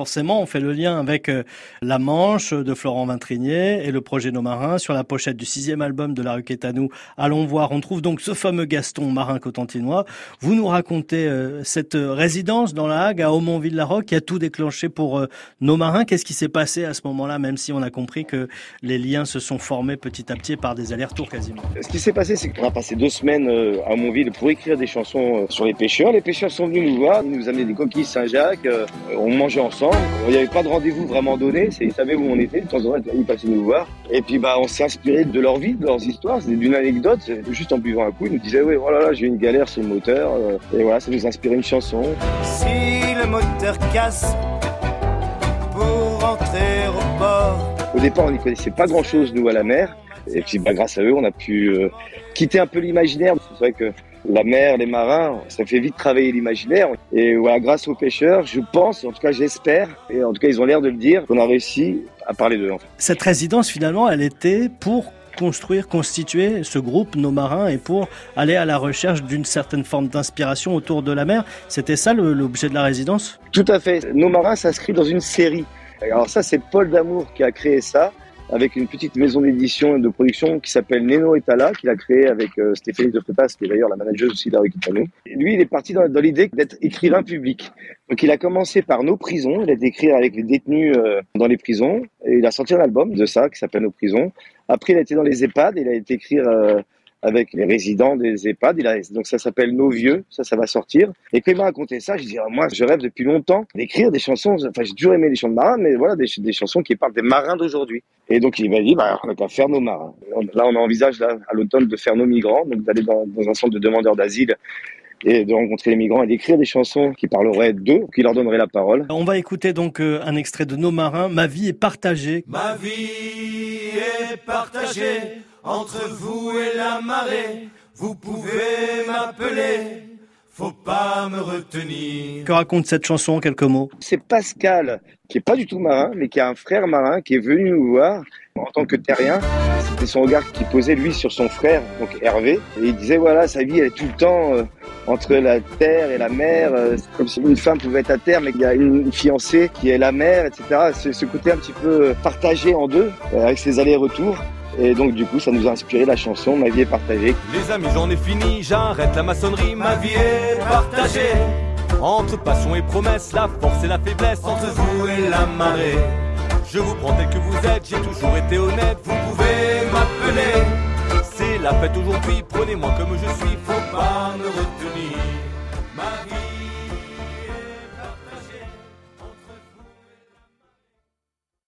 forcément, on fait le lien avec euh, La Manche de Florent Vintrinier et le projet Nos Marins. Sur la pochette du sixième album de La Rue Quétanou, Allons voir, on trouve donc ce fameux Gaston marin cotentinois. Vous nous racontez euh, cette résidence dans la Hague, à Aumonville-la-Roque, qui a tout déclenché pour euh, Nos Marins. Qu'est-ce qui s'est passé à ce moment-là, même si on a compris que les liens se sont formés petit à petit par des allers-retours quasiment? Ce qui s'est passé, c'est qu'on a passé deux semaines à Aumonville pour écrire des chansons sur les pêcheurs. Les pêcheurs sont venus nous voir, nous amenaient des coquilles Saint-Jacques, on mangeait ensemble. Il n'y avait pas de rendez-vous vraiment donné, ils savaient où on était, de temps en temps ils passaient nous voir. Et puis bah on s'est inspiré de leur vie, de leurs histoires, d'une anecdote, juste en buvant un coup, ils nous disaient oui voilà là j'ai eu une galère sur le moteur, euh, et voilà ça nous a inspiré une chanson. Si le moteur casse pour rentrer au port. Au départ on n'y connaissait pas grand chose nous à la mer, et puis bah, grâce à eux on a pu euh, quitter un peu l'imaginaire. C'est vrai que la mer, les marins, ça fait vite travailler l'imaginaire. Et voilà, grâce aux pêcheurs, je pense, en tout cas j'espère, et en tout cas ils ont l'air de le dire, qu'on a réussi à parler d'eux. En fait. Cette résidence finalement, elle était pour construire, constituer ce groupe, nos marins, et pour aller à la recherche d'une certaine forme d'inspiration autour de la mer. C'était ça l'objet de la résidence? Tout à fait. Nos marins s'inscrit dans une série. Alors ça, c'est Paul Damour qui a créé ça avec une petite maison d'édition et de production qui s'appelle Neno Etala, qu'il a créé avec euh, Stéphanie de Pepas, qui est d'ailleurs la manager aussi d'Harry Lui, il est parti dans, dans l'idée d'être écrivain public. Donc, il a commencé par Nos prisons. Il a écrit avec les détenus euh, dans les prisons. Et il a sorti un album de ça qui s'appelle Nos prisons. Après, il a été dans les EHPAD. Il a été écrire euh, avec les résidents des EHPAD. Il a, donc ça s'appelle Nos Vieux, ça, ça va sortir. Et quand il m'a raconté ça, je dis, ah, moi, je rêve depuis longtemps d'écrire des chansons. Enfin, j'ai toujours aimé les chants de marins, mais voilà, des, des chansons qui parlent des marins d'aujourd'hui. Et donc il m'a dit, bah, on a qu'à faire nos marins. Là, on envisage là, à l'automne de faire nos migrants, donc d'aller dans, dans un centre de demandeurs d'asile et de rencontrer les migrants et d'écrire des chansons qui parleraient d'eux, qui leur donneraient la parole. On va écouter donc euh, un extrait de Nos marins, Ma vie est partagée. Ma vie est partagée entre vous et la marée. Vous pouvez m'appeler, faut pas me retenir. Que raconte cette chanson en quelques mots? C'est Pascal, qui est pas du tout marin, mais qui a un frère marin qui est venu nous voir en tant que terrien. C'était son regard qui posait lui sur son frère, donc Hervé, et il disait voilà sa vie elle est tout le temps euh, entre la terre et la mer. Euh, c'est comme si une femme pouvait être à terre, mais qu'il y a une fiancée qui est la mer, etc. Ce, ce côté un petit peu partagé en deux, euh, avec ses allers-retours. Et donc du coup, ça nous a inspiré la chanson Ma vie est partagée. Les amis, j'en ai fini, j'arrête la maçonnerie, ma vie est partagée. Entre passion et promesse, la force et la faiblesse, entre vous et la marée. Je vous prends tel que vous êtes, j'ai toujours été honnête, vous pouvez m'appeler. La fête aujourd'hui, prenez-moi comme je suis, faut pas me retenir.